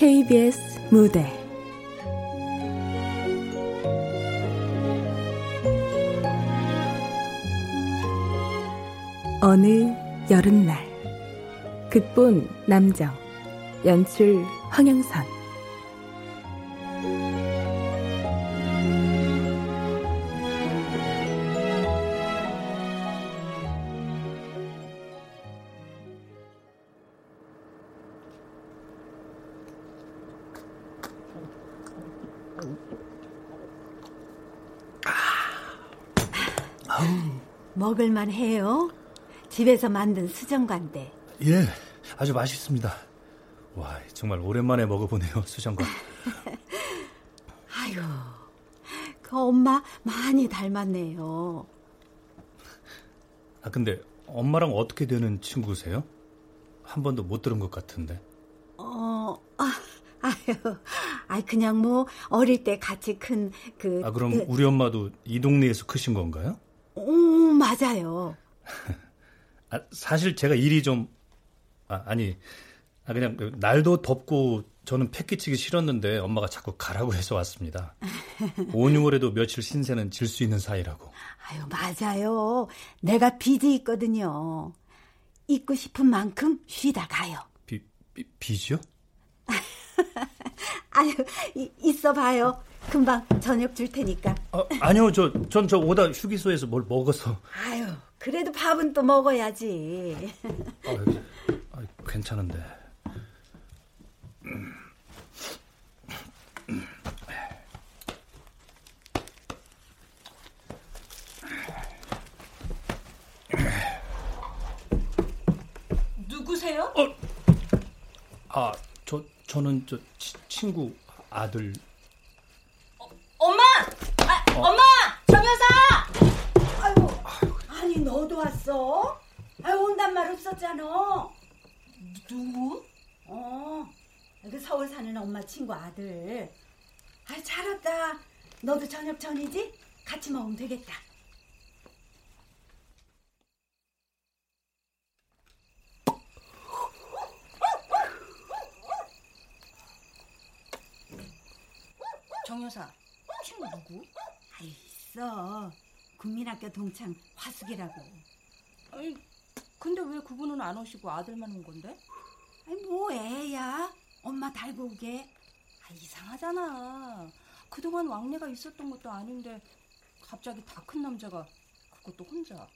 KBS 무대. 어느 여름날 극본 남정 연출 황영선 먹을만 해요. 집에서 만든 수정관데. 예, 아주 맛있습니다. 와, 정말 오랜만에 먹어보네요, 수정관. 아유, 그 엄마 많이 닮았네요. 아, 근데 엄마랑 어떻게 되는 친구세요? 한 번도 못 들은 것 같은데. 어, 아, 아유, 아 그냥 뭐 어릴 때 같이 큰 그. 아, 그럼 그, 우리 엄마도 이 동네에서 크신 건가요? 오, 맞아요. 아, 사실 제가 일이 좀 아, 아니 아, 그냥 날도 덥고 저는 패 끼치기 싫었는데 엄마가 자꾸 가라고 해서 왔습니다. 5, 6월에도 며칠 신세는 질 수 있는 사이라고. 아유 맞아요. 내가 빚이 있거든요. 있고 싶은 만큼 쉬다 가요. 비, 비 빚이요? 아유 이, 있어 봐요. 금방 저녁 줄 테니까. 아, 아니요, 저, 전 저 오다 휴게소에서 뭘 먹어서. 아유, 그래도 밥은 또 먹어야지. 아유, 괜찮은데. 누구세요? 어, 아, 저, 저는 저 치, 친구 아들. 어, 엄마! 아, 어? 엄마! 정 여사! 아이고, 아니 너도 왔어? 아 온단 말 없었잖아. 누구? 어, 그 서울 사는 엄마 친구 아들. 아, 잘 왔다. 너도 저녁 전이지? 같이 먹으면 되겠다. 정여사, 친구 누구? 아 있어. 국민학교 동창 화숙이라고. 아니, 근데 왜 그분은 안 오시고 아들만 온 건데? 아니, 뭐 애야. 엄마 달고 오게. 아, 이상하잖아. 그동안 왕래가 있었던 것도 아닌데 갑자기 다 큰 남자가 그것도 혼자.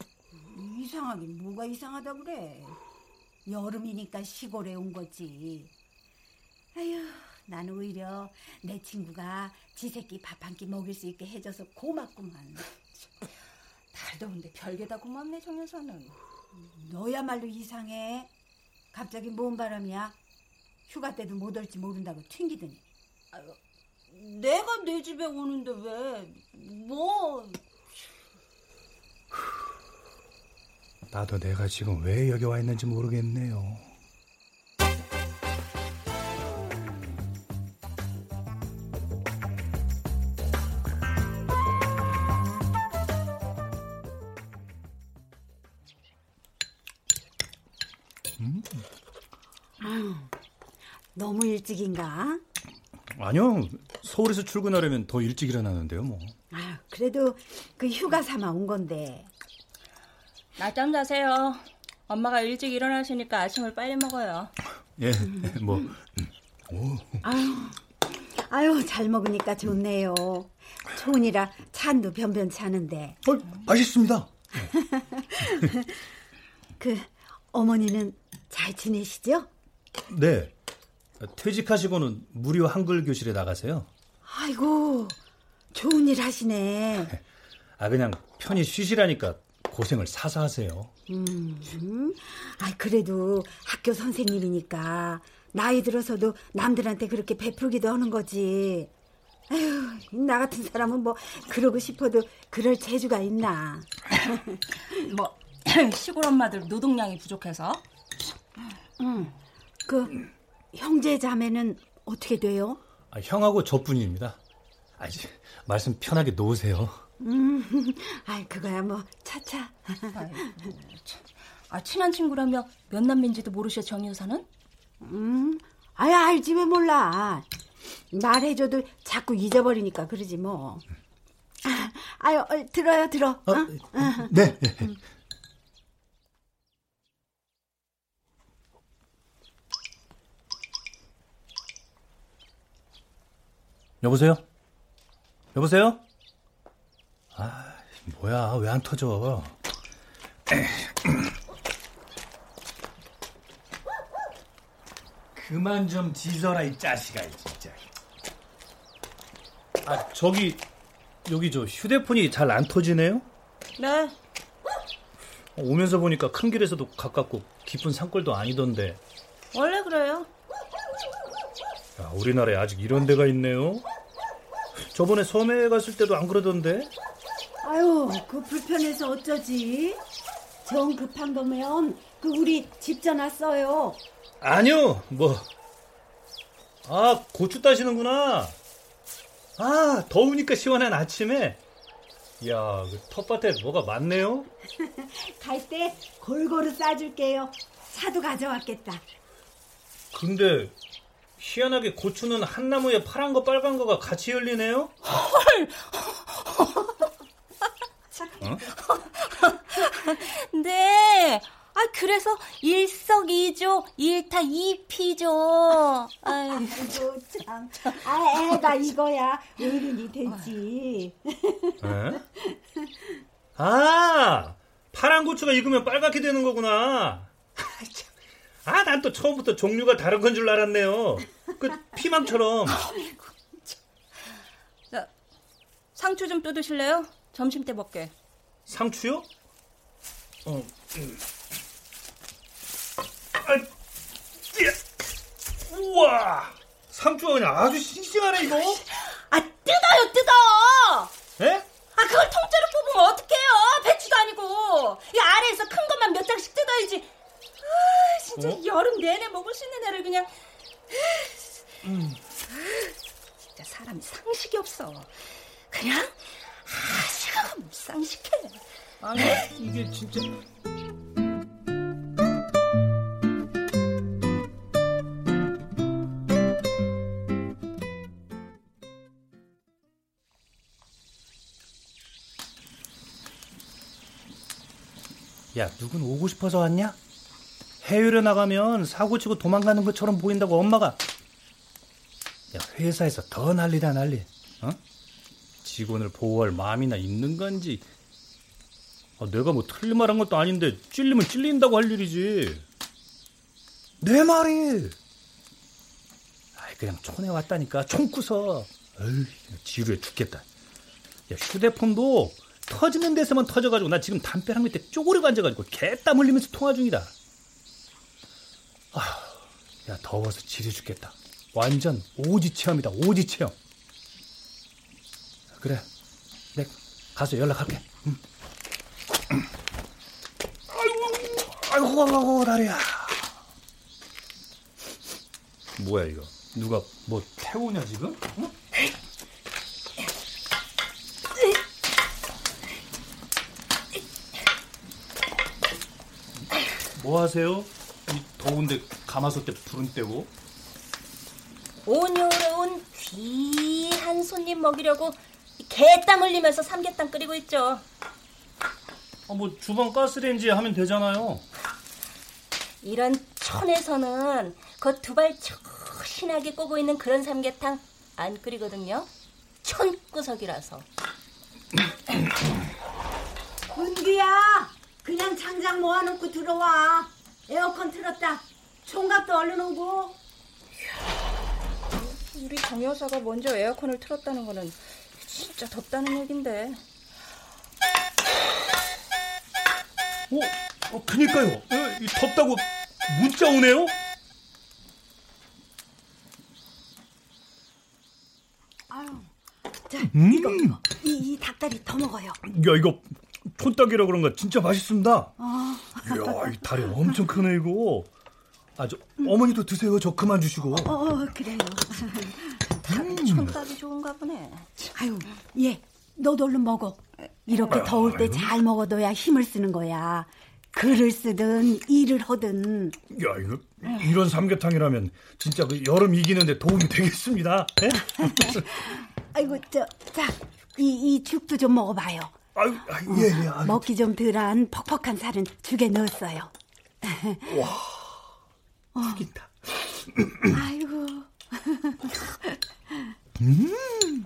이상하긴 뭐가 이상하다 그래. 여름이니까 시골에 온 거지. 아휴, 난 오히려 내 친구가 지 새끼 밥 한 끼 먹일 수 있게 해줘서 고맙구만. 달 더운데 별게 다 고맙네 정 여사는. 너야말로 이상해. 갑자기 뭔 바람이야? 휴가 때도 못 올지 모른다고 튕기더니. 아유, 내가 내 집에 오는데 왜? 뭐? 나도 내가 지금 왜 여기 와 있는지 모르겠네요. 일찍인가? 아니요. 서울에서 출근하려면 더 일찍 일어나는데요, 뭐. 아, 그래도 그 휴가 삼아 온 건데. 낮잠 자세요. 엄마가 일찍 일어나시니까 아침을 빨리 먹어요. 예, 뭐. 오. 아유, 아유, 잘 먹으니까 좋네요. 초은이라 찬도 변변치 않은데. 어, 맛있습니다. 그, 어머니는 잘 지내시죠? 네. 퇴직하시고는 무료 한글 교실에 나가세요. 아이고, 좋은 일 하시네. 아, 그냥 편히 쉬시라니까 고생을 사서 하세요. 음, 음. 아, 그래도 학교 선생님이니까 나이 들어서도 남들한테 그렇게 베풀기도 하는 거지. 아휴, 나 같은 사람은 뭐 그러고 싶어도 그럴 재주가 있나. 뭐 시골 엄마들 노동량이 부족해서? 응. 그 형제 자매는 어떻게 돼요? 아, 형하고 저뿐입니다. 아, 이 말씀 편하게 놓으세요. 음, 아, 그거야 뭐 차차. 아, 친한 친구라며 몇 남매인지도 모르셔 정 여사는? 음, 아야 알지 왜 몰라. 말해줘도 자꾸 잊어버리니까 그러지 뭐. 아유, 어, 들어요, 들어. 어? 어? 네. 여보세요? 여보세요? 아, 뭐야, 왜 안 터져? 그만 좀 지져라, 이 자식아, 진짜. 아, 저기, 여기 저 휴대폰이 잘 안 터지네요? 네. 오면서 보니까 큰 길에서도 가깝고 깊은 산골도 아니던데. 원래 그래요. 야, 우리나라에 아직 이런 데가 있네요. 저번에 섬에 갔을 때도 안 그러던데. 아유, 그 불편해서 어쩌지? 정 급한 거면 그 우리 집 전화 써요. 아니요, 뭐. 아, 고추 따시는구나. 아, 더우니까 시원한 아침에. 이야, 그 텃밭에 뭐가 많네요. 갈 때 골고루 싸줄게요. 사도 가져왔겠다. 근데 희한하게 고추는 한 나무에 파란 거 빨간 거가 같이 열리네요. 헐. 어? 네. 아 그래서 일석이조 일타 이피죠. 아이고 참. 아 애가 이거야 어른이 되지. 에? 아 파란 고추가 익으면 빨갛게 되는 거구나. 아, 난 또 처음부터 종류가 다른 건 줄 알았네요. 그 피망처럼. 자, 상추 좀 뜯으실래요? 점심 때 먹게. 상추요? 어. 음. 아, 예. 우와! 상추가 그냥 아주 싱싱하네, 이거. 아, 뜯어요, 뜯어! 예? 아, 그걸 통째로 뽑으면 어떡해요? 배추가 아니고. 이 아래에서 큰 것만 몇 장씩 뜯어야지. 아, 진짜 어? 여름 내내 먹을 수 있는 애를 그냥. 음. 진짜 사람이 상식이 없어. 그냥 아시가 쌍식해. 아니, 이게 진짜. 야, 누군 오고 싶어서 왔냐? 해외로 나가면 사고치고 도망가는 것처럼 보인다고 엄마가. 야, 회사에서 더 난리다, 난리. 어? 직원을 보호할 마음이나 있는 건지. 아, 내가 뭐 틀린 말한 것도 아닌데, 찔리면 찔린다고 할 일이지. 내 말이! 아이, 그냥 촌에 왔다니까, 총구서. 지루해 죽겠다. 야, 휴대폰도 터지는 데서만 터져가지고 나 지금 담벼락 밑에 쪼그려 앉아가지고 개땀 흘리면서 통화 중이다. 아, 야 더워서 지려 죽겠다. 완전 오지 체험이다. 오지 체험. 그래, 내 가서 연락할게. 응. 아이고, 아이고, 아이고, 다리야. 뭐야 이거? 누가 뭐 태우냐 지금? 응? 뭐 하세요? 이 더운데 가마솥에 불은 떼고? 오늘은 귀한 손님 먹이려고 개땀 흘리면서 삼계탕 끓이고 있죠. 아, 뭐 주방 가스레인지에 하면 되잖아요. 이런 촌에서는 그두발 초신하게 꼬고 있는 그런 삼계탕 안 끓이거든요. 촌구석이라서. 은기야, 그냥 장작 모아놓고 들어와. 에어컨 틀었다. 총각도 얼른 오고. 우리 정 여사가 먼저 에어컨을 틀었다는 거는 진짜 덥다는 얘긴데. 어, 어 그니까요. 어, 덥다고 문자 오네요. 아유, 자 음. 이거 이거 이, 이 닭다리 더 먹어요. 야 이거 촌닭이라 그런가 진짜 맛있습니다. 아. 이야, 이 다리 엄청 크네 이거. 아, 저, 어머니도 드세요. 저 그만 주시고. 어, 어 그래요. 음. 촌밥이 좋은가 보네. 아유, 예. 너도 얼른 먹어. 이렇게 더울 때 잘 먹어둬야 힘을 쓰는 거야. 글을 쓰든 일을 하든. 야, 이거 이런 삼계탕이라면 진짜 그 여름 이기는데 도움이 되겠습니다. 예? 아이고, 저, 자, 이, 이 죽도 좀 먹어봐요. 아유, 아유 예, 예. 아유. 먹기 좀 덜한 퍽퍽한 살은 죽에 넣었어요. 와, 죽인다. 아이고. 음,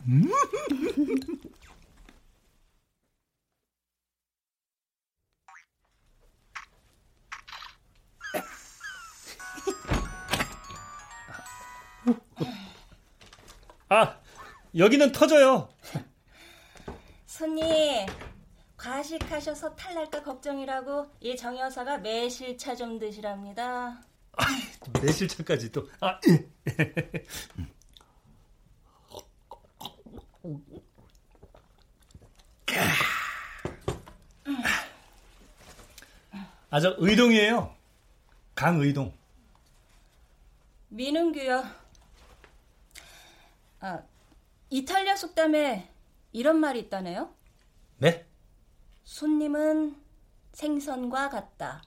음. 아, 여기는 터져요. 손님, 과식하셔서 탈날까 걱정이라고 이 정 여사가 매실차 좀 드시랍니다. 아, 매실차까지 또. 아, 예. 아, 저 의동이에요. 강의동. 민은규요. 아, 이탈리아 속담에 이런 말이 있다네요. 네? 손님은 생선과 같다.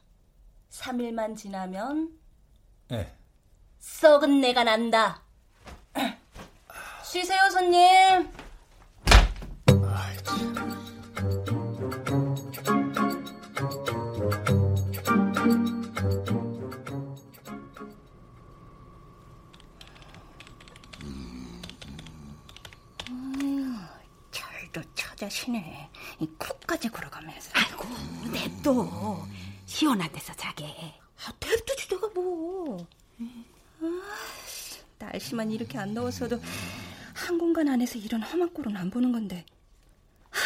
3일만 지나면 네. 썩은 내가 난다. 쉬세요, 손님. 아이, 자 시네. 이 쿡까지 걸어가면서. 아이고, 냅둬. 시원한 데서 자게. 아, 냅둬 주다가 뭐. 아, 날씨만 이렇게 안 더웠어도 한 공간 안에서 이런 험한 꼴은 안 보는 건데. 아,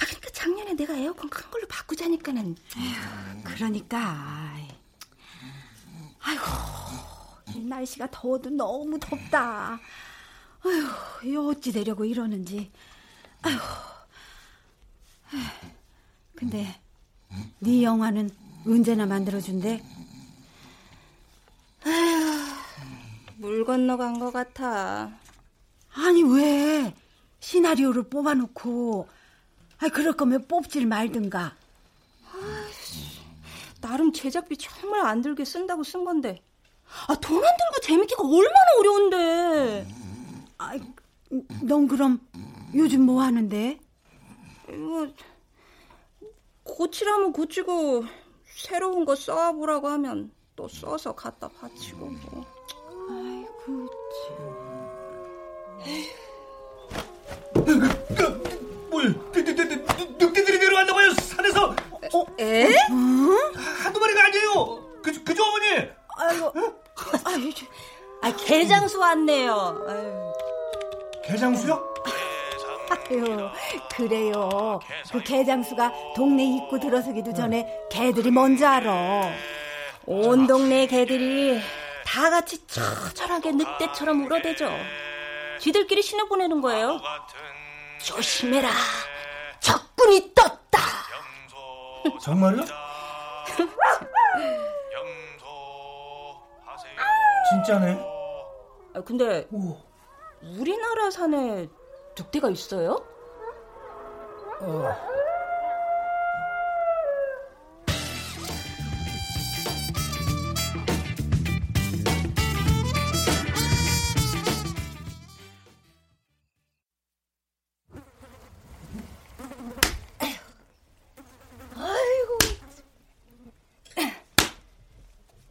그러니까 작년에 내가 에어컨 큰 걸로 바꾸자니까는. 에휴, 그러니까. 아이고, 날씨가 더워도 너무 덥다. 아휴, 어찌 되려고 이러는지. 아휴. 근데 네 영화는 언제나 만들어준대? 아휴, 물 건너간 것 같아. 아니 왜 시나리오를 뽑아놓고 아 그럴 거면 뽑질 말든가. 아이씨, 나름 제작비 정말 안 들게 쓴다고 쓴 건데. 아, 돈 안 들고 재밌기가 얼마나 어려운데. 아, 넌 그럼 요즘 뭐 하는데? 뭐 고치라면 고치고 새로운 거 써보라고 하면 또 써서 갖다 바치고 뭐. 아이고 참. 뭘? 늑대들이 내려간다고요 산에서? 어? 에? 어? 한두 마리가 아니에요. 그 그죠 어머니? 아이고, 아유, 아 개장수 왔네요. 아유. 개장수요? 아유, 그래요. 그 개장수가 동네 입구 들어서기도 전에 개들이 뭔지 알아. 온 동네 개들이 다 같이 처절하게 늑대처럼 울어대죠. 쥐들끼리 신호 보내는 거예요. 조심해라. 적군이 떴다. 정말요? 진짜네. 아, 근데 오. 우리나라 산에 늑대가 있어요? 어.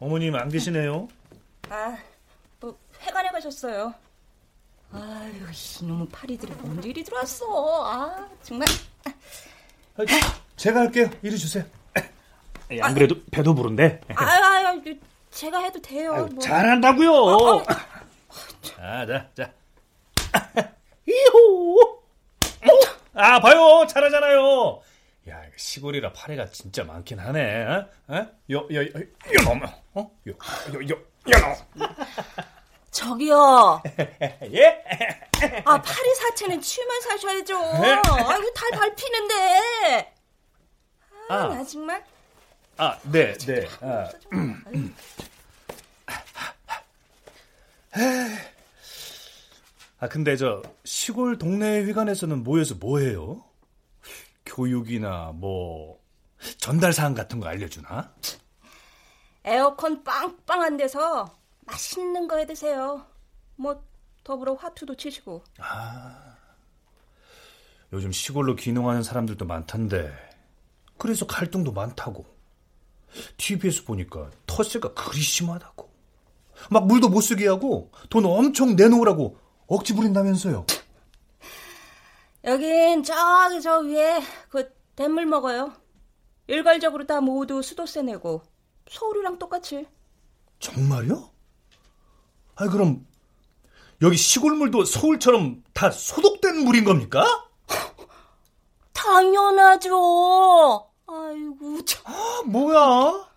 어머님 안 계시네요. 아, 뭐 회관에 가셨어요. 아유, 이놈의 파리들이 언제 이리 들어왔어? 아, 정말. 아, 제가 할게요. 이리 주세요. 안 그래도 배도 부른데. 아유, 아유, 제가 해도 돼요. 아유, 뭐. 잘한다고요. 어, 어. 자, 자, 자. 이호. 아, 봐요. 잘하잖아요. 야, 시골이라 파리가 진짜 많긴 하네. 어? 어? 요, 요, 요, 요, 놈. 어? 요, 요, 요, 요, 놈. 저기요. 예? 아, 파리 사체는 치우면 사셔야죠. 네. 아이고, 달 밟히는데. 아, 아. 나 정말. 아, 네, 네. 아, 아 근데 저 시골 동네 회관에서는 모여서 뭐 해요? 교육이나 뭐 전달 사항 같은 거 알려주나? 에어컨 빵빵한 데서 맛있는 거 해 드세요. 뭐 더불어 화투도 치시고. 아 요즘 시골로 귀농하는 사람들도 많던데 그래서 갈등도 많다고. TV에서 보니까 텃세가 그리 심하다고. 막 물도 못 쓰게 하고 돈 엄청 내놓으라고 억지 부린다면서요. 여긴 저기 저 위에 그 댄물 먹어요. 일괄적으로 다 모두 수도세 내고 서울이랑 똑같이. 정말요? 아 그럼 여기 시골물도 서울처럼 다 소독된 물인 겁니까? 당연하죠. 아이고 참. 아 뭐야?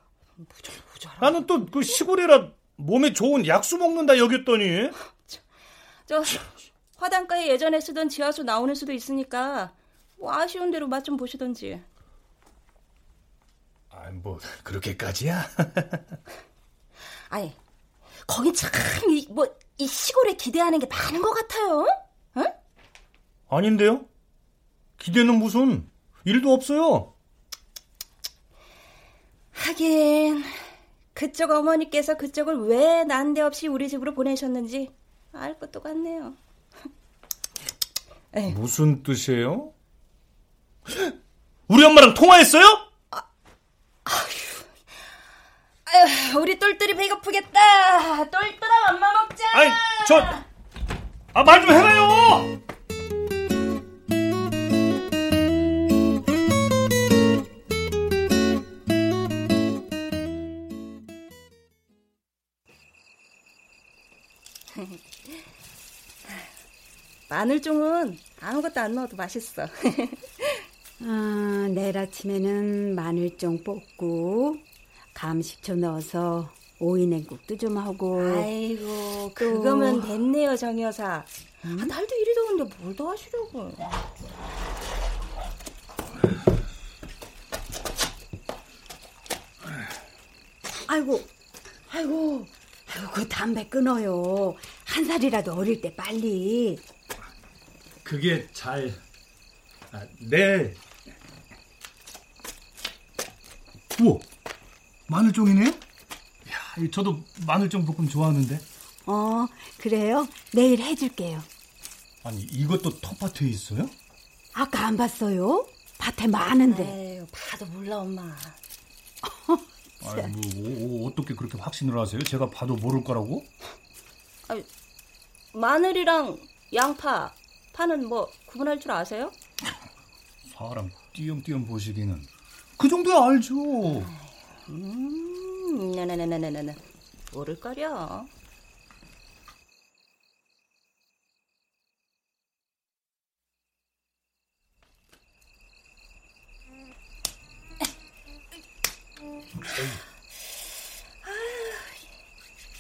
나는 또 그 시골이라 몸에 좋은 약수 먹는다 여겼더니. 저 화단가에 예전에 쓰던 지하수 나오는 수도 있으니까 뭐 아쉬운 대로 맛 좀 보시던지. 아뭐 그렇게까지야? 아니 거긴 참뭐이 이 시골에 기대하는 게 많은 것 같아요. 응? 아닌데요? 기대는 무슨 일도 없어요. 하긴 그쪽 어머니께서 그쪽을 왜 난데없이 우리 집으로 보내셨는지 알 것도 같네요. 에이. 무슨 뜻이에요? 우리 엄마랑 통화했어요? 아, 아휴, 우리 똘똘이 배고프겠다. 똘똘아, 맘마 먹자. 아이, 저, 아, 말 좀 해봐요! 마늘종은 아무것도 안 넣어도 맛있어. 아, 내일 아침에는 마늘종 볶고 감식초 넣어서 오이냉국도 좀 하고. 아이고, 그거면 됐네요, 정 여사. 음? 아, 날도 이리 더운데 뭘 더 하시려고. 아이고, 아이고, 아이고, 그 담배 끊어요. 한 살이라도 어릴 때 빨리. 그게 잘, 아, 네. 우와, 마늘종이네요? 야, 저도 마늘종 볶음 좋아하는데. 어, 그래요? 내일 해줄게요. 아니, 이것도 텃밭에 있어요? 아까 안 봤어요? 밭에 많은데. 에이, 봐도 몰라, 엄마. 아니, 뭐, 어떻게 그렇게 확신을 하세요? 제가 봐도 모를 거라고? 아니, 마늘이랑 양파, 파는 뭐 구분할 줄 아세요? 사람 띄엄띄엄 보시기는 그 정도야 알죠. 음, 네네네네네네. 모를 거려.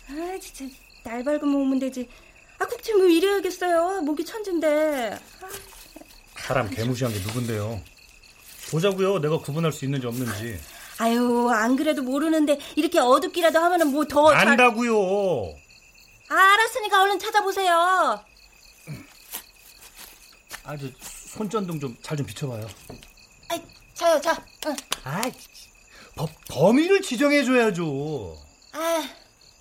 아, 진짜 날 밝으면 오면 되지. 아, 국지 뭐 이래야겠어요. 목이 천진데. 사람 개무시한 게 누군데요? 보자고요. 내가 구분할 수 있는지 없는지. 아유, 안 그래도 모르는데 이렇게 어둡기라도 하면은 뭐 더 안다고요. 잘... 아, 알았으니까 얼른 찾아보세요. 아주 손전등 좀 잘좀 비춰봐요. 아, 자요, 자. 응. 아, 법, 범위를 지정해 줘야죠. 아,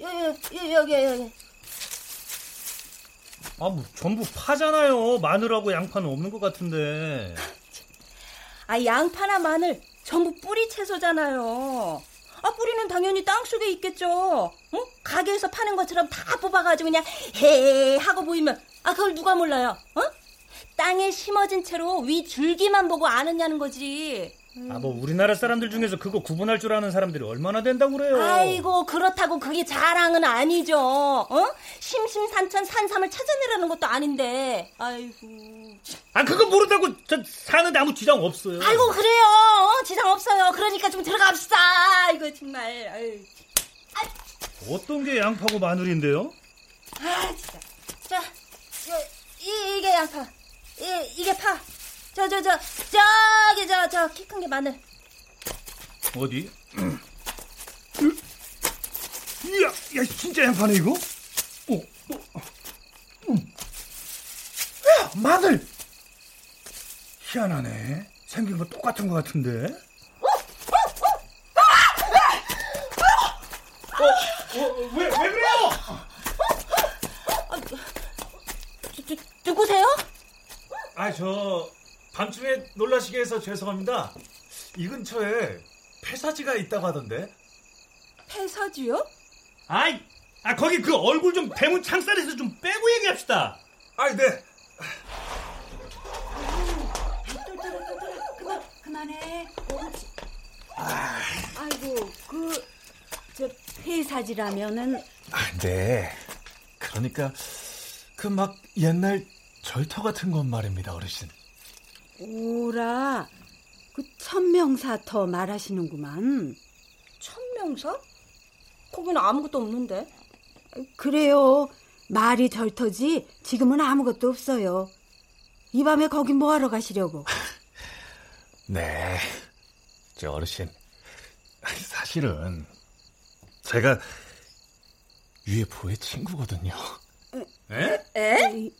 여기, 여기, 여기, 여기. 아, 뭐 전부 파잖아요. 마늘하고 양파는 없는 것 같은데. 아, 양파나 마늘 전부 뿌리 채소잖아요. 아, 뿌리는 당연히 땅 속에 있겠죠. 응? 가게에서 파는 것처럼 다 뽑아가지고 그냥 해 하고 보이면 아, 그걸 누가 몰라요? 어? 땅에 심어진 채로 위 줄기만 보고 아느냐는 거지. 아, 뭐 우리나라 사람들 중에서 그거 구분할 줄 아는 사람들이 얼마나 된다고 그래요? 아이고, 그렇다고 그게 자랑은 아니죠. 어? 심심산천 산삼을 찾아내라는 것도 아닌데. 아이고. 아, 그거 모른다고 저 사는데 아무 지장 없어요. 아이고, 그래요. 어? 지장 없어요. 그러니까 좀 들어갑시다. 이거 정말. 아유. 아. 어떤 게 양파고 마늘인데요? 아, 진짜. 자, 이, 이게 양파. 이, 이게 파. 저, 저, 저, 저기, 저, 저, 키 큰 게 마늘. 어디? 이야, 야, 진짜 양파네, 이거? 어, 마늘! 희한하네. 생긴 거 똑같은 것 같은데. 어, 어, 왜, 왜 그래요? 아, 누, 누구세요? 아, 저, 밤중에 놀라시게 해서 죄송합니다. 이 근처에 폐사지가 있다고 하던데. 폐사지요? 아이, 아, 거기 그 얼굴 좀 대문 창살에서 좀 빼고 얘기합시다. 아이, 네. 그만, 그만해. 아이고, 그, 저, 폐사지라면은. 아, 네. 그러니까, 그 막 옛날 절터 같은 건 말입니다, 어르신. 오라, 그 천명사터 말하시는구만. 천명사? 거기는 아무것도 없는데. 그래요. 말이 절터지 지금은 아무것도 없어요. 이 밤에 거기 뭐하러 가시려고? 네. 저 어르신. 사실은 제가 UFO의 친구거든요. 에? 에?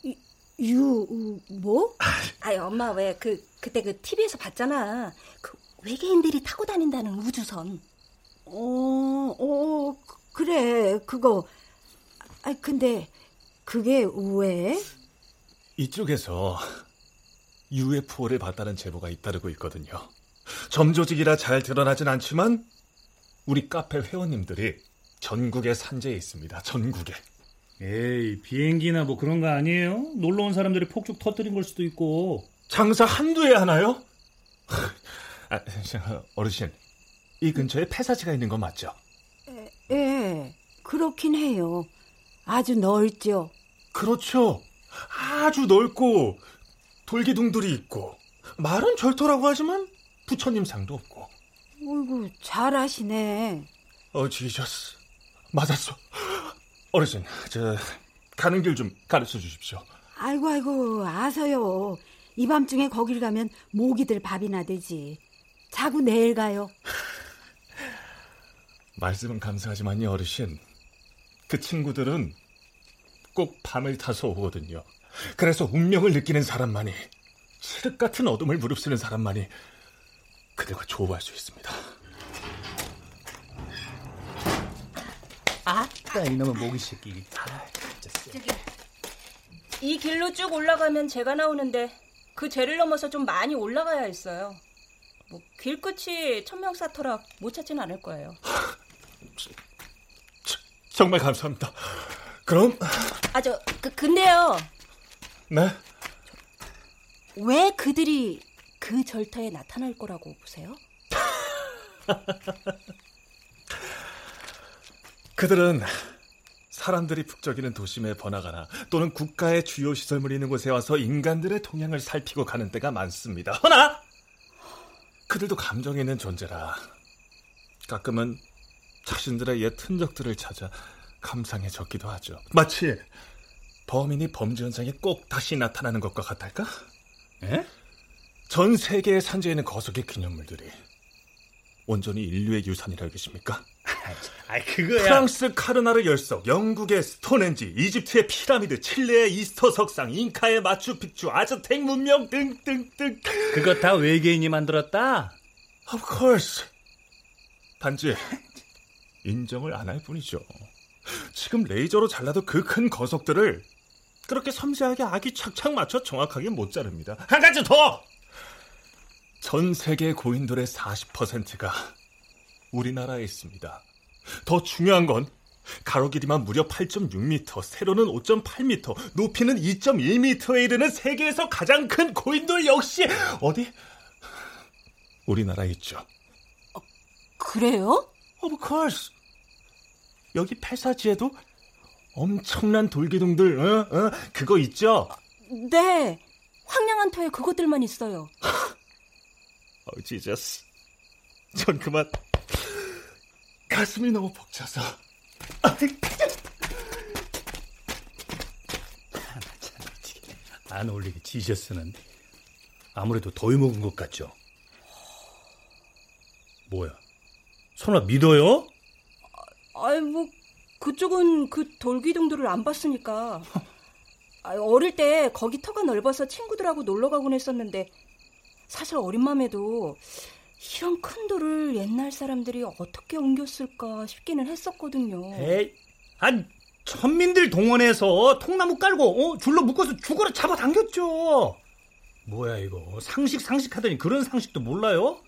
유, 뭐? 아이, 엄마 왜 그, 그때 그 TV에서 봤잖아. 그 외계인들이 타고 다닌다는 우주선. 어, 어, 그래, 그거. 아, 근데 그게 왜? 이쪽에서 UFO를 봤다는 제보가 잇따르고 있거든요. 점조직이라 잘 드러나진 않지만 우리 카페 회원님들이 전국에 산재해 있습니다. 전국에. 에이, 비행기나 뭐 그런 거 아니에요? 놀러 온 사람들이 폭죽 터뜨린 걸 수도 있고. 장사 한두에 하나요? 아, 어르신, 이 근처에 폐사지가 있는 거 맞죠? 예, 그렇긴 해요. 아주 넓죠. 그렇죠. 아주 넓고 돌기둥들이 있고 말은 절토라고 하지만 부처님 상도 없고. 어이구, 잘하시네. 어, 지저스. 맞았어. 어르신, 저 가는 길 좀 가르쳐 주십시오. 아이고, 아이고, 아서요. 이 밤중에 거길 가면 모기들 밥이나 되지. 자고 내일 가요. 말씀은 감사하지만요, 어르신. 그 친구들은 꼭 밤을 타서 오거든요. 그래서 운명을 느끼는 사람만이, 칠흑 같은 어둠을 무릅쓰는 사람만이 그들과 조우할 수 있습니다. 아따, 이놈의 모기 새끼. 아, 저기, 이 길로 쭉 올라가면 제가 나오는데 그 죄를 넘어서 좀 많이 올라가야 했어요. 뭐 길끝이 천명사터라 못 찾진 않을 거예요. 정말 감사합니다. 그럼, 아, 저, 그, 근데요. 네? 왜 그들이 그 절터에 나타날 거라고 보세요? 그들은 사람들이 북적이는 도심에 번화가나 또는 국가의 주요 시설물이 있는 곳에 와서 인간들의 동향을 살피고 가는 때가 많습니다. 허나 그들도 감정이 있는 존재라 가끔은 자신들의 옛 흔적들을 찾아 감상해졌기도 하죠. 마치 범인이 범죄 현장에 꼭 다시 나타나는 것과 같달까? 에? 전 세계에 산재해 있는 거석의 기념물들이 온전히 인류의 유산이라 여기십니까? 아이, 그거야. 프랑스 카르나르 열석, 영국의 스톤헨지, 이집트의 피라미드, 칠레의 이스터 석상, 잉카의 마추픽추, 아즈텍 문명 등등등. 그거 다 외계인이 만들었다? Of course. 단지 인정을 안 할 뿐이죠. 지금 레이저로 잘라도 그 큰 거석들을 그렇게 섬세하게 아기 착착 맞춰 정확하게 못 자릅니다. 한 가지 더! 전 세계 고인돌의 40%가 우리나라에 있습니다. 더 중요한 건 가로 길이만 무려 8.6m, 세로는 5.8m, 높이는 2.1m에 이르는 세계에서 가장 큰 고인돌 역시 어디? 우리나라에 있죠. 그래요? Of course. 여기 폐사지에도 엄청난 돌기둥들, 어? 어? 그거 있죠? 네. 황량한 터에 그것들만 있어요. 어, 지저스. 전 그만 가슴이 너무 벅차서. 안 어울리게 지저스는 아무래도 더위 먹은 것 같죠? 뭐야? 설마 믿어요? 아이, 뭐, 그쪽은 그 돌기둥들을 안 봤으니까. 아, 어릴 때 거기 터가 넓어서 친구들하고 놀러 가곤 했었는데 사실 어린 마음에도 이런 큰 돌을 옛날 사람들이 어떻게 옮겼을까 싶기는 했었거든요. 에이, 한 천민들 동원해서 통나무 깔고 어? 줄로 묶어서 죽어라 잡아당겼죠. 뭐야 이거 상식 상식 하더니 그런 상식도 몰라요?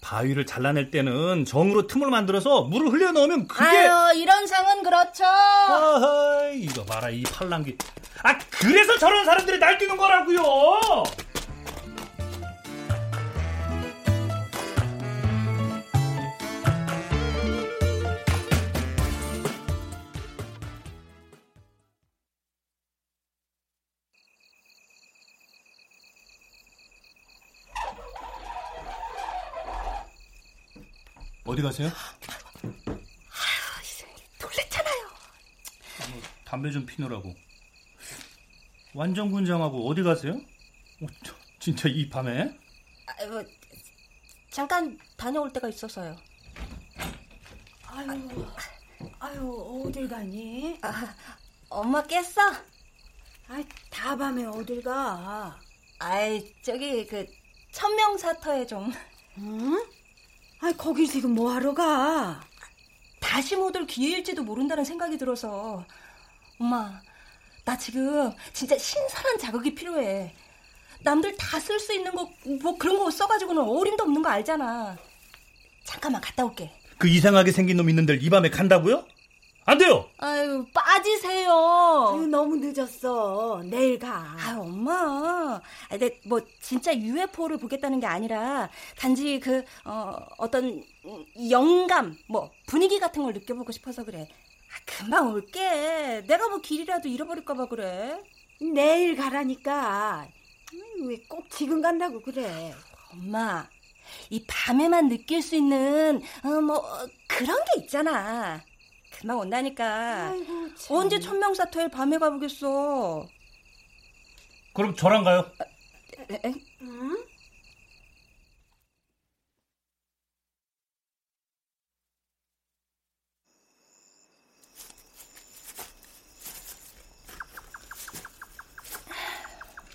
바위를 잘라낼 때는 정으로 틈을 만들어서 물을 흘려 넣으면 그게 아유 이런 상은 그렇죠. 아하 이거 봐라 이 팔랑귀 아 그래서 저런 사람들이 날뛰는 거라고요. 어디 가세요? 놀랬잖아요. 담배 좀 피느라고. 완전 군장하고 어디 가세요? 어, 저, 진짜 이 밤에? 아, 뭐, 잠깐 다녀올 때가 있어서요. 아유, 아유, 어딜 가니? 아, 엄마 깼어? 아이, 다 밤에 어딜 가? 아이 저기 그 천명사터에 좀 응? 아이, 거기 지금 뭐 하러 가? 다시 못 올 기회일지도 모른다는 생각이 들어서 엄마 나 지금 진짜 신선한 자극이 필요해 남들 다 쓸 수 있는 거 뭐 그런 거 써가지고는 어림도 없는 거 알잖아 잠깐만 갔다 올게 그 이상하게 생긴 놈 있는데 이 밤에 간다고요? 안 돼요. 아유 빠지세요 아유, 너무 늦었어. 내일 가. 아 엄마 아, 내뭐 진짜 UFO를 보겠다는 게 아니라 단지 그 어, 어떤 영감 뭐 분위기 같은 걸 느껴보고 싶어서 그래 아, 금방 올게 내가 뭐 길이라도 잃어버릴까봐 그래 내일 가라니까. 왜 꼭 지금 간다고 그래? 엄마 이 밤에만 느낄 수 있는 어, 뭐 어, 그런 게 있잖아 금방 온다니까 아이고, 참. 언제 천명사터에 밤에 가보겠어 그럼 저랑 가요. 에, 에? 응?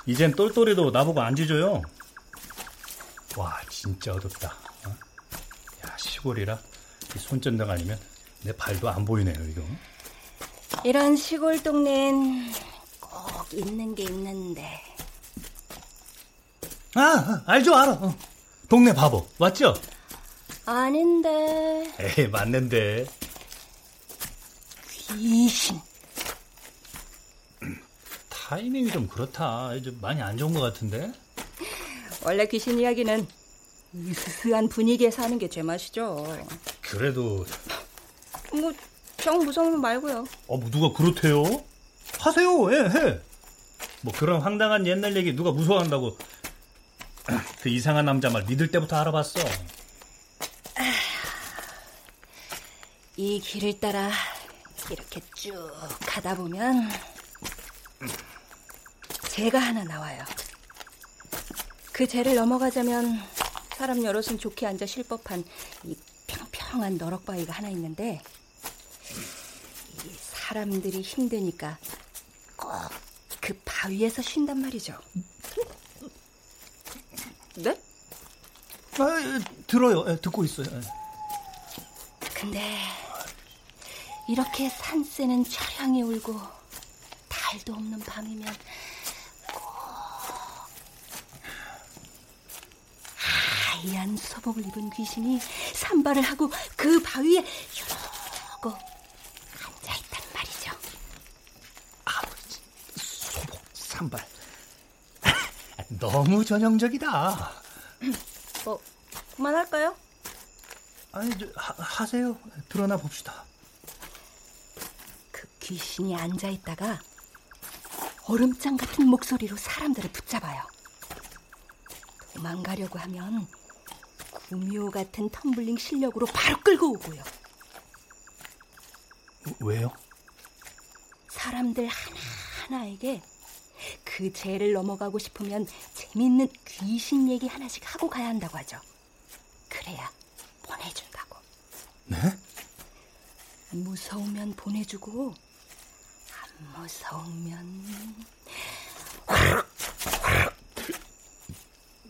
이젠 똘똘이도 나보고 안 짖어요. 와 진짜 어둡다. 어? 야 시골이라 이 손전등 아니면 내 발도 안 보이네요 이거. 이런 시골 동네엔 꼭 있는 게 있는데 아, 아, 알죠 알아. 어. 동네 바보 맞죠? 아닌데 에이 맞는데. 귀신 타이밍이 좀 그렇다. 좀 많이 안 좋은 것 같은데. 원래 귀신 이야기는 으스스한 분위기에서 하는 게 제맛이죠 그래도 뭐 정 무서우면 말고요 어, 뭐 누가 그렇대요? 하세요, 예, 해. 뭐 그런 황당한 옛날 얘기 누가 무서워한다고. 그 이상한 남자 말 믿을 때부터 알아봤어. 이 길을 따라 이렇게 쭉 가다 보면 재가 하나 나와요. 그 재를 넘어가자면 사람 여럿은 좋게 앉아 쉴 법한 이 평평한 너럭바위가 하나 있는데 이 사람들이 힘드니까 꼭 그 바위에서 쉰단 말이죠. 네? 아, 예, 들어요. 예, 듣고 있어요. 예. 근데 이렇게 산새는 처량히 울고 달도 없는 밤이면 꼭 하얀 소복을 입은 귀신이 산발을 하고 그 바위에 이러고 3번. 너무 전형적이다. 뭐, 그만할까요? 아니, 저, 하, 세요 드러나 봅시다. 그 귀신이 앉아있다가 얼음장 같은 목소리로 사람들을 붙잡아요. 도망가려고 하면 구미호 같은 텀블링 실력으로 바로 끌고 오고요. 왜요? 사람들 하나하나에게 그 죄를 넘어가고 싶으면 재밌는 귀신 얘기 하나씩 하고 가야 한다고 하죠. 그래야 보내준다고. 네? 무서우면 보내주고 안 무서우면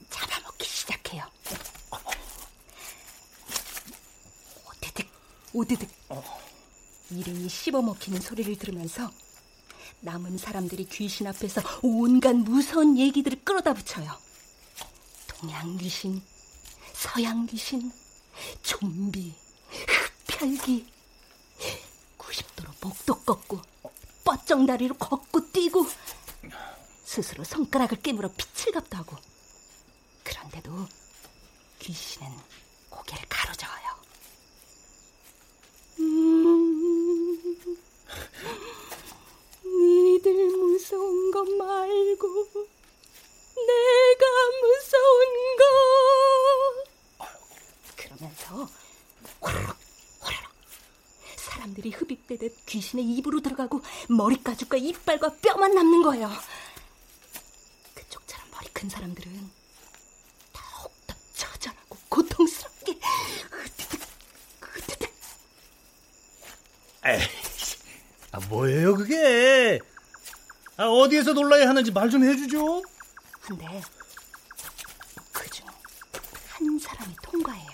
잡아먹기 시작해요. 오드득 오드득 이름이 씹어먹히는 소리를 들으면서 남은 사람들이 귀신 앞에서 온갖 무서운 얘기들을 끌어다 붙여요. 동양 귀신, 서양 귀신, 좀비, 흡혈귀. 90도로 목도 꺾고 뻗쩍 다리로 걷고 뛰고 스스로 손가락을 깨물어 피칠갑도 하고 그런데도 귀신은 고개를 가로저어요. 음, 니들 무서운 거 말고 내가 무서운 거 그러면서 호로록 호로록 사람들이 흡입되듯 귀신의 입으로 들어가고 머리 가죽과 이빨과 뼈만 남는 거예요. 그쪽처럼 머리 큰 사람들은 더욱더 처절하고 고통스럽게 으드득 으드득 에이, 아, 뭐예요, 그게? 아, 어디에서 놀라야 하는지 말 좀 해주죠. 한데 그 중 한 사람이 통과해요.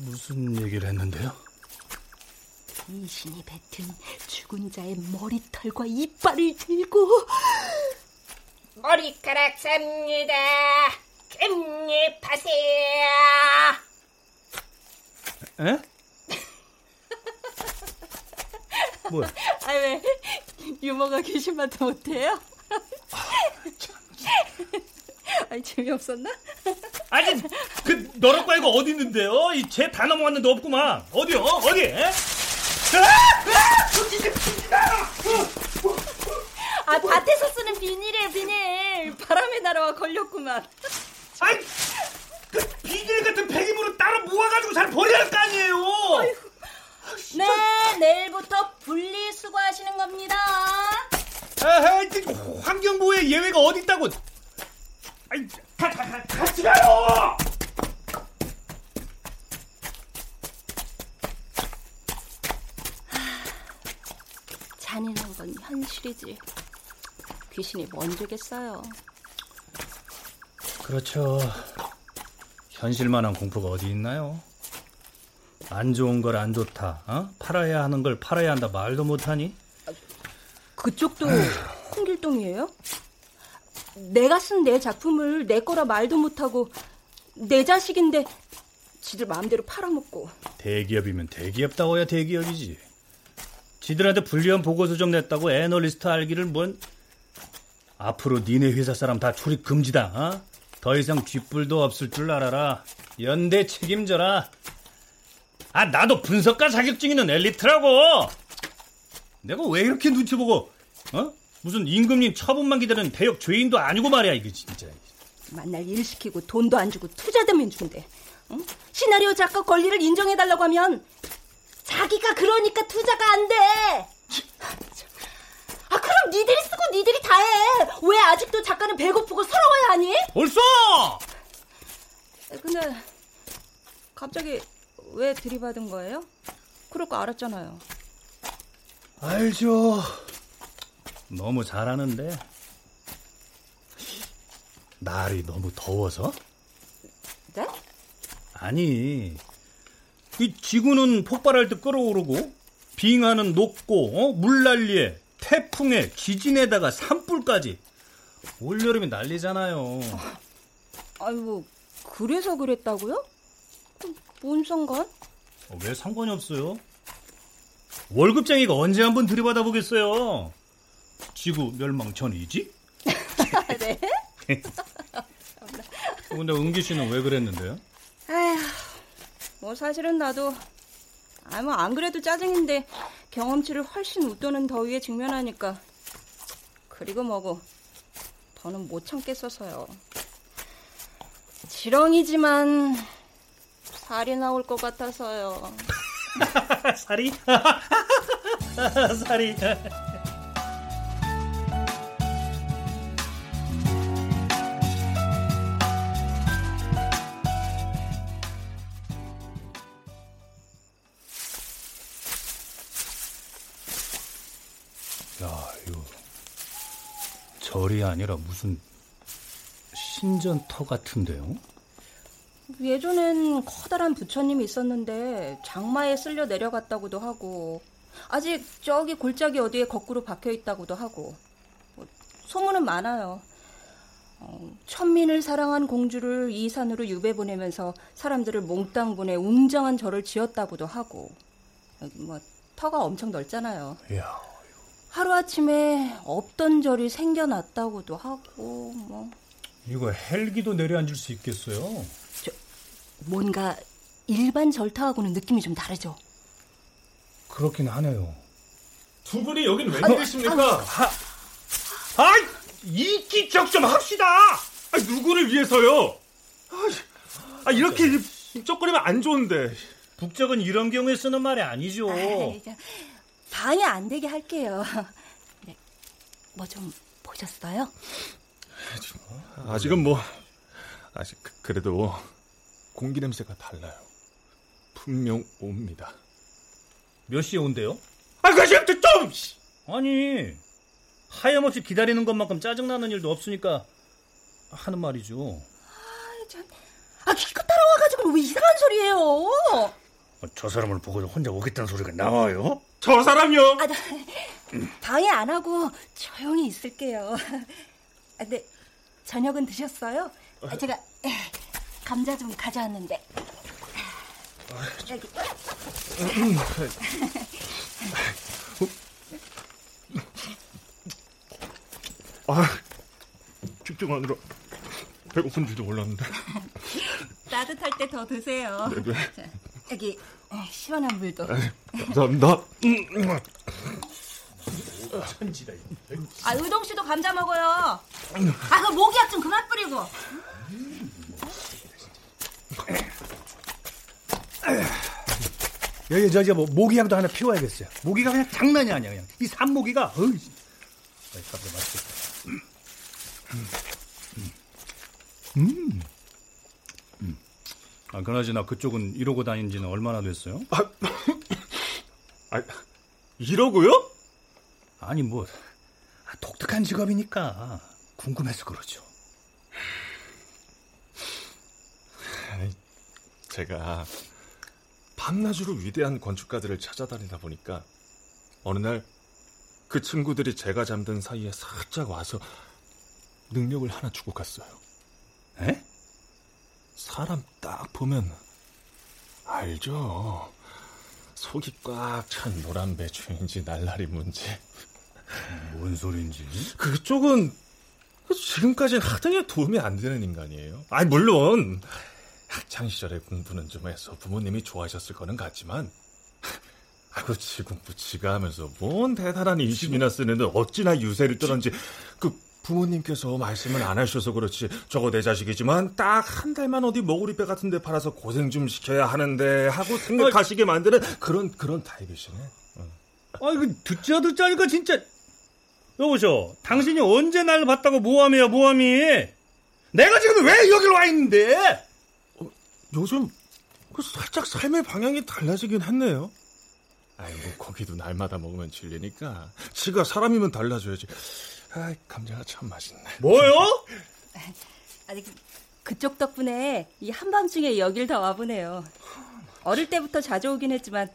무슨 얘기를 했는데요? 귀신이 뱉은 죽은 자의 머리털과 이빨을 들고 머리카락 삽니다. 깻잎하세요. 에? 뭐야? 아 왜 유머가 귀신한테 못해요? 아니 재미없었나? 아니, 그, 너랑 과 이거 어디 있는데요? 이쟤다 넘어갔는데 없구만. 어디요? 어디? 에? 아 밭에서 쓰는 비닐이에요 비닐 바람에 날아와 걸렸구만 아이, 그 비닐 같은 폐기물을 따로 모아가지고 잘 버려야 할 거 아니에요? 네 내일부터 분리수거하시는 겁니다 에헤이, 환경부에 예외가 어디 있다고? 아이, 가, 가, 가, 같이 가요! 잔인한 건 현실이지 귀신이 먼저겠어요 그렇죠. 현실만한 공포가 어디 있나요? 안 좋은 걸 안 좋다, 어? 팔아야 하는 걸 팔아야 한다 말도 못하니? 그쪽도 홍길동이에요? 내가 쓴 내 작품을 내 거라 말도 못하고 내 자식인데 지들 마음대로 팔아먹고 대기업이면 대기업다워야 대기업이지. 지들한테 불리한 보고서 좀 냈다고 애널리스트 알기를 뭔 앞으로 니네 회사 사람 다 출입 금지다. 어? 더 이상 뒷불도 없을 줄 알아라. 연대 책임져라. 아 나도 분석가 자격증 있는 엘리트라고. 내가 왜 이렇게 눈치 보고 어? 무슨 임금님 처분만 기다리는 대역 죄인도 아니고 말이야 이게 진짜. 만날 일 시키고 돈도 안 주고 투자되면 주는데 응? 시나리오 작가 권리를 인정해달라고 하면 자기가 그러니까 투자가 안 돼. 아 그럼 니들이 쓰고 니들이 다 해. 왜 아직도 작가는 배고프고 서러워야 하니? 벌써! 근데 갑자기 왜 들이받은 거예요? 그럴 거 알았잖아요. 알죠. 너무 잘하는데. 날이 너무 더워서? 네? 아니, 이 지구는 폭발할 때 끓어오르고, 빙하는 녹고, 어? 물난리에, 태풍에, 지진에다가 산불까지. 올여름이 난리잖아요. 아이고 그래서 그랬다고요? 뭔 상관? 어, 왜 상관이 없어요? 월급쟁이가 언제 한번 들이받아 보겠어요? 지구 멸망 전이지? 네? 근데 은기 씨는 왜 그랬는데요? 아휴, 뭐 사실은 나도 아뭐안 그래도 짜증인데 경험치를 훨씬 웃도는 더위에 직면하니까 그리고 뭐고 더는 못 참겠어서요. 지렁이지만 살이 나올 것 같아서요. 살이? 살이. 야, 이거 절이 아니라 무슨 신전터 같은데요? 예전엔 커다란 부처님이 있었는데 장마에 쓸려 내려갔다고도 하고 아직 저기 골짜기 어디에 거꾸로 박혀 있다고도 하고 뭐, 소문은 많아요. 어, 천민을 사랑한 공주를 이 산으로 유배 보내면서 사람들을 몽땅 보내 웅장한 절을 지었다고도 하고 뭐 터가 엄청 넓잖아요. 이야, 하루아침에 없던 절이 생겨났다고도 하고 뭐 이거 헬기도 내려앉을 수 있겠어요? 뭔가 일반 절타하고는 느낌이 좀 다르죠. 그렇긴 하네요. 두 분이 여긴 왜 계십니까? 아, 이기적 좀 합시다. 아, 누구를 위해서요? 아, 아, 이렇게 쩍거리면 안 좋은데. 북적은 이런 경우에 쓰는 말이 아니죠. 아이, 저, 방해 안 되게 할게요. 네, 뭐 좀 보셨어요? 아직은 뭐 아직 그- 그래도 공기 냄새가 달라요. 분명 옵니다. 몇 시에 온대요? 아, 그 좀! 아니, 하염없이 기다리는 것만큼 짜증나는 일도 없으니까 하는 말이죠. 아, 기껏 따라와가지고 왜 이상한 소리예요? 어, 저 사람을 보고 혼자 오겠다는 소리가 나와요? 저 사람이요. 아, 나, 방해 안 하고 조용히 있을게요. 아, 근데 저녁은 드셨어요? 아, 제가 에, 감자 좀 가져왔는데. 여기. 아, 집중하느라 배고픈 줄도 몰랐는데. 따뜻할 때 더 드세요. 네. 자, 여기 에, 시원한 물도. 감사합니다. 천지다. 아, 의동 씨도 감자 먹어요. 아, 그 모기약 좀 그만 뿌리고. 여기 저기 뭐 모기향도 하나 피워야겠어요. 모기가 그냥 장난이 아니야 그냥. 이 산모기가 어이. 어이, 깜짝 맛있겠다. 음. 음. 아, 그나저나 그쪽은 이러고 다닌 지는 얼마나 됐어요? 아, 이러고요? 아니 뭐 아, 독특한 직업이니까 궁금해서 그러죠. 제가 밤낮으로 위대한 건축가들을 찾아다니다 보니까 어느 날 그 친구들이 제가 잠든 사이에 살짝 와서 능력을 하나 주고 갔어요. 에? 사람 딱 보면 알죠. 속이 꽉 찬 노란 배추인지 날라리 문지. 뭔 소린지? 그쪽은 지금까지는 하등에 도움이 안 되는 인간이에요. 아니 물론 학창 시절에 공부는 좀 해서 부모님이 좋아하셨을 거는 같지만 아이고 지공부 지가 하면서 뭔 대단한 인심이나 쓰는데 어찌나 유세를 떠는지 그 부모님께서 말씀을 안 하셔서 그렇지 저거 내 자식이지만 딱 한 달만 어디 먹으리배 같은 데 팔아서 고생 좀 시켜야 하는데 하고 생각하시게 만드는 그런 그런 타입이시네. 아 이거 듣자 듣자니까 진짜 여보셔 당신이 언제 날 봤다고 모함이야 모함이 내가 지금 왜 여기로 와 있는데 요즘 그 살짝 삶의 방향이 달라지긴 했네요. 아이고 고기도 날마다 먹으면 질리니까 지가 사람이면 달라져야지. 아 감자가 참 맛있네. 뭐요? 아니, 그, 그쪽 덕분에 이 한밤중에 여길 다 와보네요. 어릴 때부터 자주 오긴 했지만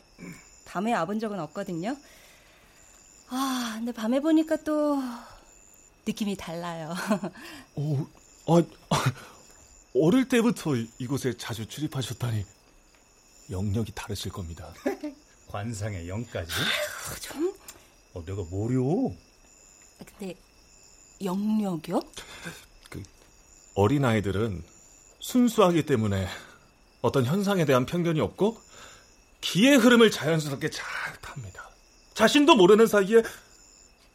밤에 와본 적은 없거든요. 아, 근데 밤에 보니까 또 느낌이 달라요. 오, 아, 아, 어릴 때부터 이- 이곳에 자주 출입하셨다니 영역이 다르실 겁니다. 관상의 영까지 좀어 내가 뭐려 근데 영역이요? 어린 아이들은 순수하기 때문에 어떤 현상에 대한 편견이 없고 기의 흐름을 자연스럽게 잘 탑니다. 자신도 모르는 사이에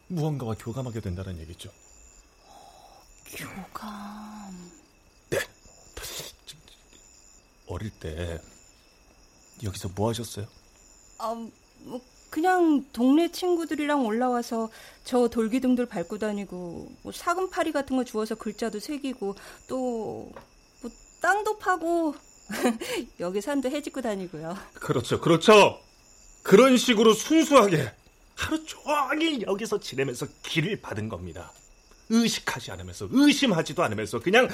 무언가와 교감하게 된다는 얘기죠. 교감. 어릴 때 여기서 뭐 하셨어요? 아, 뭐 그냥 동네 친구들이랑 올라와서 저 돌기둥들 밟고 다니고 뭐 사금파리 같은 거 주워서 글자도 새기고 또 뭐 땅도 파고 여기 산도 해짓고 다니고요. 그렇죠, 그렇죠. 그런 식으로 순수하게 하루 종일 여기서 지내면서 길을 받은 겁니다. 의식하지 않으면서 의심하지도 않으면서 그냥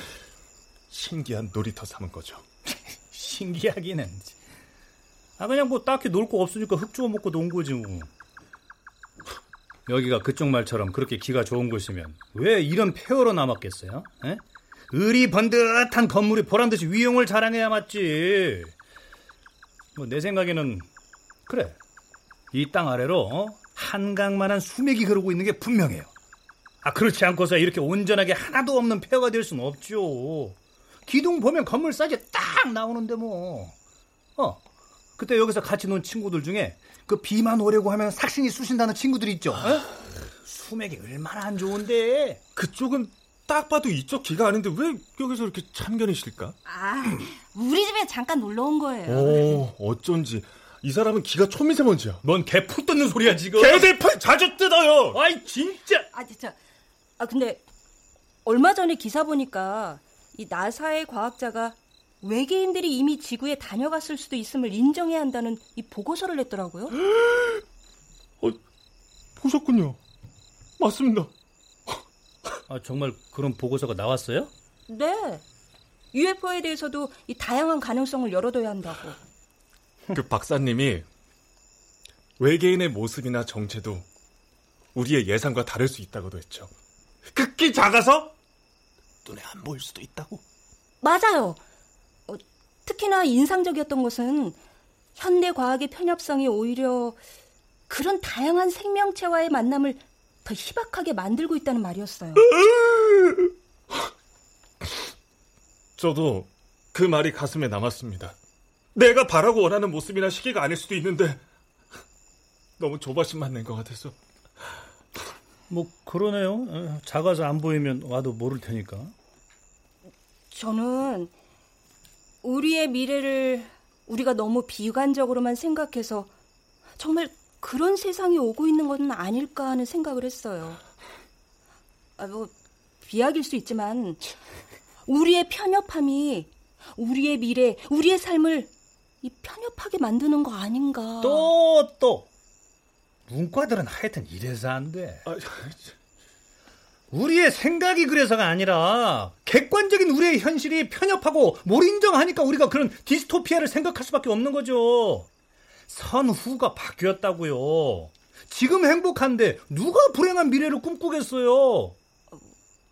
신기한 놀이터 삼은 거죠. 신기하기는. 아 그냥 뭐 딱히 놀 거 없으니까 흙 주워 먹고 논 거지 뭐. 여기가 그쪽 말처럼 그렇게 기가 좋은 곳이면 왜 이런 폐허로 남았겠어요? 에? 의리 번듯한 건물이 보란 듯이 위용을 자랑해야 맞지. 뭐 내 생각에는 그래. 이 땅 아래로 어? 한강만한 수맥이 흐르고 있는 게 분명해요. 아 그렇지 않고서 이렇게 온전하게 하나도 없는 폐허가 될 수는 없죠. 기둥 보면 건물 사이즈 딱 나오는데 뭐. 어. 그때 여기서 같이 논 친구들 중에 그 비만 오려고 하면 삭신이 쑤신다는 친구들 있죠. 어? 수맥이 얼마나 안 좋은데. 그쪽은 딱 봐도 이쪽 기가 아닌데 왜 여기서 이렇게 참견이실까? 아, 우리 집에 잠깐 놀러 온 거예요. 오, 어쩐지 이 사람은 기가 초미세먼지야. 뭔개푸 뜯는 소리야 지금. 개들 풀 자주 뜯어요. 아이 진짜. 아, 진짜. 아, 근데 얼마 전에 기사 보니까 이 나사의 과학자가 외계인들이 이미 지구에 다녀갔을 수도 있음을 인정해야 한다는 이 보고서를 냈더라고요. 어, 보셨군요. 맞습니다. 아 정말 그런 보고서가 나왔어요? 네. UFO에 대해서도 이 다양한 가능성을 열어둬야 한다고. 그 박사님이 외계인의 모습이나 정체도 우리의 예상과 다를 수 있다고도 했죠. 극히 작아서 눈에 안 보일 수도 있다고. 맞아요. 어, 특히나 인상적이었던 것은 현대 과학의 편협성이 오히려 그런 다양한 생명체와의 만남을 더 희박하게 만들고 있다는 말이었어요. 저도 그 말이 가슴에 남았습니다. 내가 바라고 원하는 모습이나 시기가 아닐 수도 있는데 너무 조바심만 낸 것 같아서. 뭐 그러네요. 어, 작아서 안 보이면 와도 모를 테니까. 저는 우리의 미래를 우리가 너무 비관적으로만 생각해서 정말 그런 세상이 오고 있는 것은 아닐까 하는 생각을 했어요. 아, 뭐, 비약일 수 있지만, 우리의 편협함이 우리의 미래, 우리의 삶을 이 편협하게 만드는 거 아닌가. 또 또. 문과들은 하여튼 이래서 안 돼. 아, 우리의 생각이 그래서가 아니라 객관적인 우리의 현실이 편협하고 뭘 인정하니까 우리가 그런 디스토피아를 생각할 수밖에 없는 거죠. 선후가 바뀌었다고요. 지금 행복한데 누가 불행한 미래를 꿈꾸겠어요?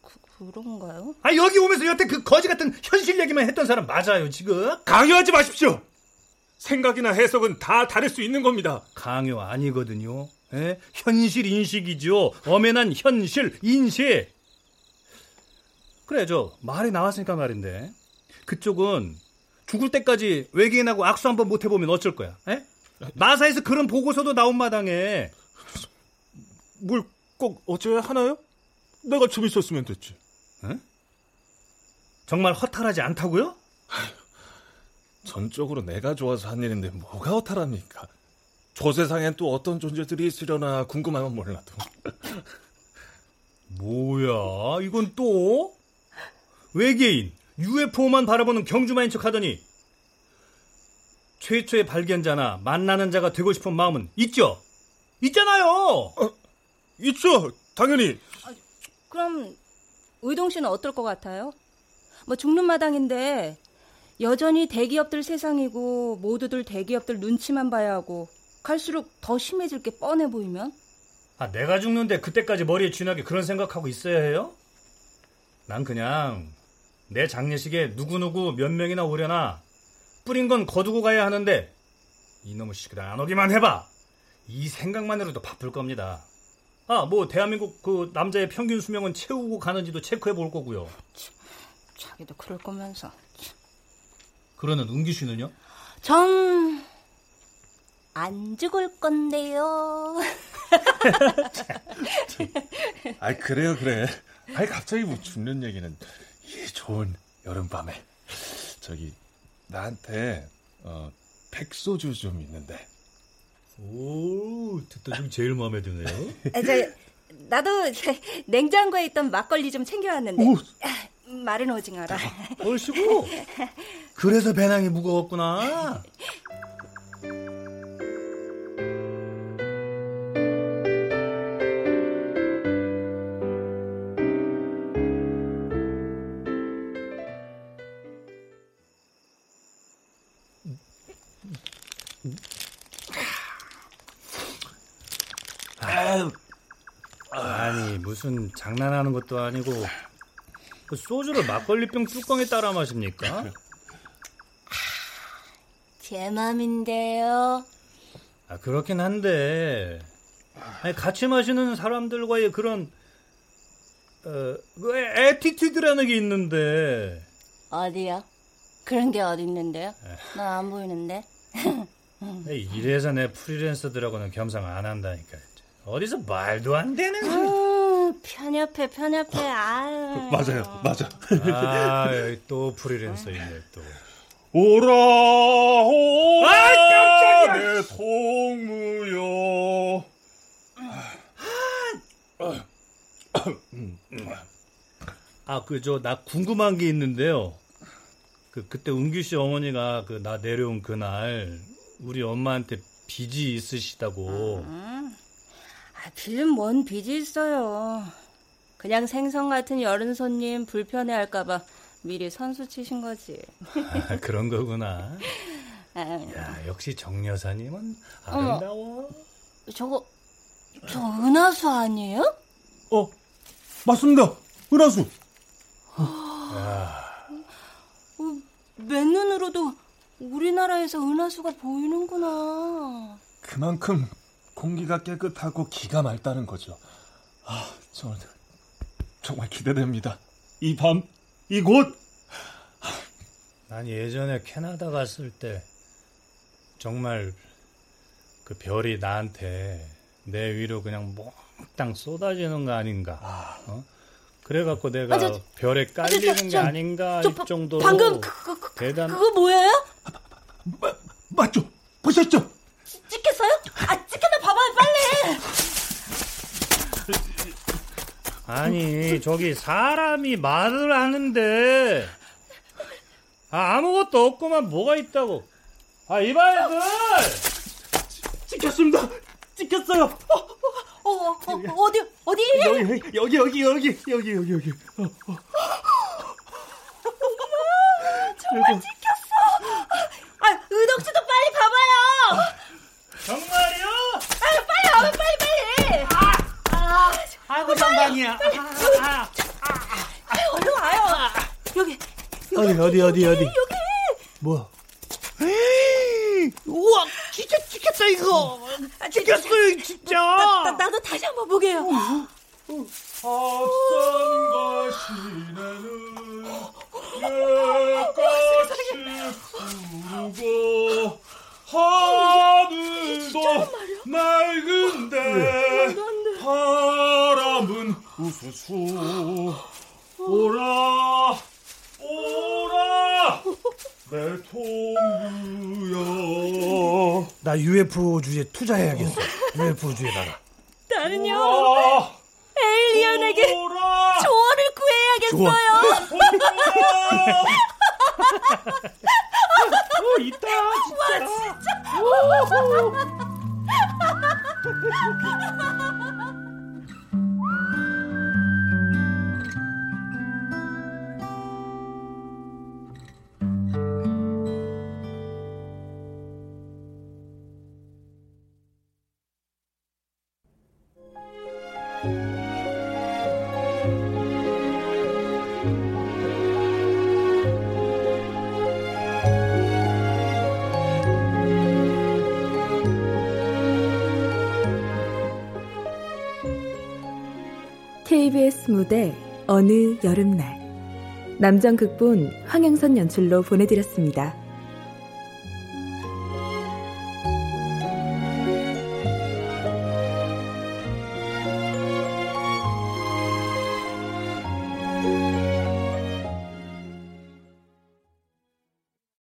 그, 그런가요? 아 여기 오면서 여태 그 거지 같은 현실 얘기만 했던 사람 맞아요 지금? 강요하지 마십시오. 생각이나 해석은 다 다를 수 있는 겁니다. 강요 아니거든요. 예? 현실 인식이죠. 엄연한 현실 인식. 그래 저 말이 나왔으니까 말인데 그쪽은 죽을 때까지 외계인하고 악수 한번 못 해보면 어쩔 거야? 예? 나사에서 그런 보고서도 나온 마당에 뭘 꼭 어째야 하나요? 내가 좀 있었으면 됐지. 정말 허탈하지 않다고요? 전적으로 내가 좋아서 한 일인데 뭐가 허탈합니까? 저 세상엔 또 어떤 존재들이 있으려나 궁금하면 몰라도. 뭐야 이건 또 외계인 UFO만 바라보는 경주마인 척 하더니 최초의 발견자나 만나는 자가 되고 싶은 마음은 있죠? 있잖아요. 있죠, 당연히. 그럼 의동 씨는 어떨 것 같아요? 뭐 죽는 마당인데 여전히 대기업들 세상이고 모두들 대기업들 눈치만 봐야 하고 갈수록 더 심해질 게 뻔해 보이면 아, 내가 죽는데 그때까지 머리에 쥐나게 그런 생각하고 있어야 해요? 난 그냥 내 장례식에 누구누구 몇 명이나 오려나 뿌린 건 거두고 가야 하는데 이놈의 시끼들 안 오기만 해봐. 이 생각만으로도 바쁠 겁니다. 아, 뭐 대한민국 그 남자의 평균 수명은 채우고 가는지도 체크해 볼 거고요. 자기도 그럴 거면서 그러는 은기 씨는요? 전 안 죽을 건데요. 아 그래요, 그래. 아니 갑자기 뭐 죽는 얘기는 이 좋은 여름밤에 저기 나한테 어, 백소주 좀 있는데. 오, 듣다 중 제일 마음에 드네요. 아, 저, 나도 냉장고에 있던 막걸리 좀 챙겨왔는데 아, 마른 오징어라. 얼씨구. 그래서 배낭이 무거웠구나. 아니 무슨 장난하는 것도 아니고 소주를 막걸리병 뚜껑에 따라 마십니까? 제 맘인데요. 아 그렇긴 한데 아니, 같이 마시는 사람들과의 그런 어, 그 attitude라는 게 있는데 어디요? 그런 게 어디 있는데요? 난안 보이는데. 이래서 내 프리랜서들하고는 겸상 안 한다니까. 어디서 말도 안 되는 음, 편협해, 편협해. 아유. 맞아요, 맞아. 아, 또 프리랜서 있네 또. 오라 오라 아, 깜짝이야. 내 동무여. 아, 그 저 나 궁금한 게 있는데요. 그 그때 은규 씨 어머니가 그 나 내려온 그날 우리 엄마한테 빚이 있으시다고. 아, 빚은 뭔 빚이 있어요. 그냥 생선 같은 여름 손님 불편해할까봐 미리 선수 치신 거지. 아, 그런 거구나. 아유, 야, 역시 정 여사님은 아름다워. 저거, 저 은하수 아니에요? 어, 맞습니다. 은하수. 맨눈으로도 우리나라에서 은하수가 보이는구나. 그만큼 공기가 깨끗하고 기가 맑다는 거죠. 아, 정말 정말 기대됩니다. 이 밤, 이곳. 난 예전에 캐나다 갔을 때 정말 그 별이 나한테 내 위로 그냥 몽땅 쏟아지는 거 아닌가. 어? 그래갖고 내가 아, 저- 별에 저, 깔리는 저, 게 저, 아닌가 저이 바- 정도로 방금 그, 그, 그, 대단. 그거 뭐예요? 마, 맞죠? 보셨죠? 찍혔어요? 아, 찍혔나 봐봐요, 빨리. 아니 저기 사람이 말을 하는데 아, 아무것도 없구만 뭐가 있다고. 아 이봐요들. 찍혔습니다. 찍혔어요. 어, 어, 어, 어 디, 어디? 여기, 여기, 여기, 여기, 여기, 여기, 여기. 어, 어. 정말 찍혔어. 아, 은옥 씨도 빨리 가봐요. 정말요? 아, 아, 아이고 정방이야. 아, 얼른 와요. 여기, 어디 어디 어디 어디. 여기. 뭐? 우와 진짜 찍혔다 이거. 찍혔어요 진짜. 나, 나 도 다시 한번 보게요. 앞산과 시내는 예같이 푸르고 하늘도 맑은데 우수수 오라 오라 내 동무여 나 UFO주의에 투자해야겠어. UFO주의에다가. 나는요, 오라 에일리언에게 조언을 구해야겠어요. 어 무대 어느 여름날 남정 극본 황영선 연출로 보내드렸습니다.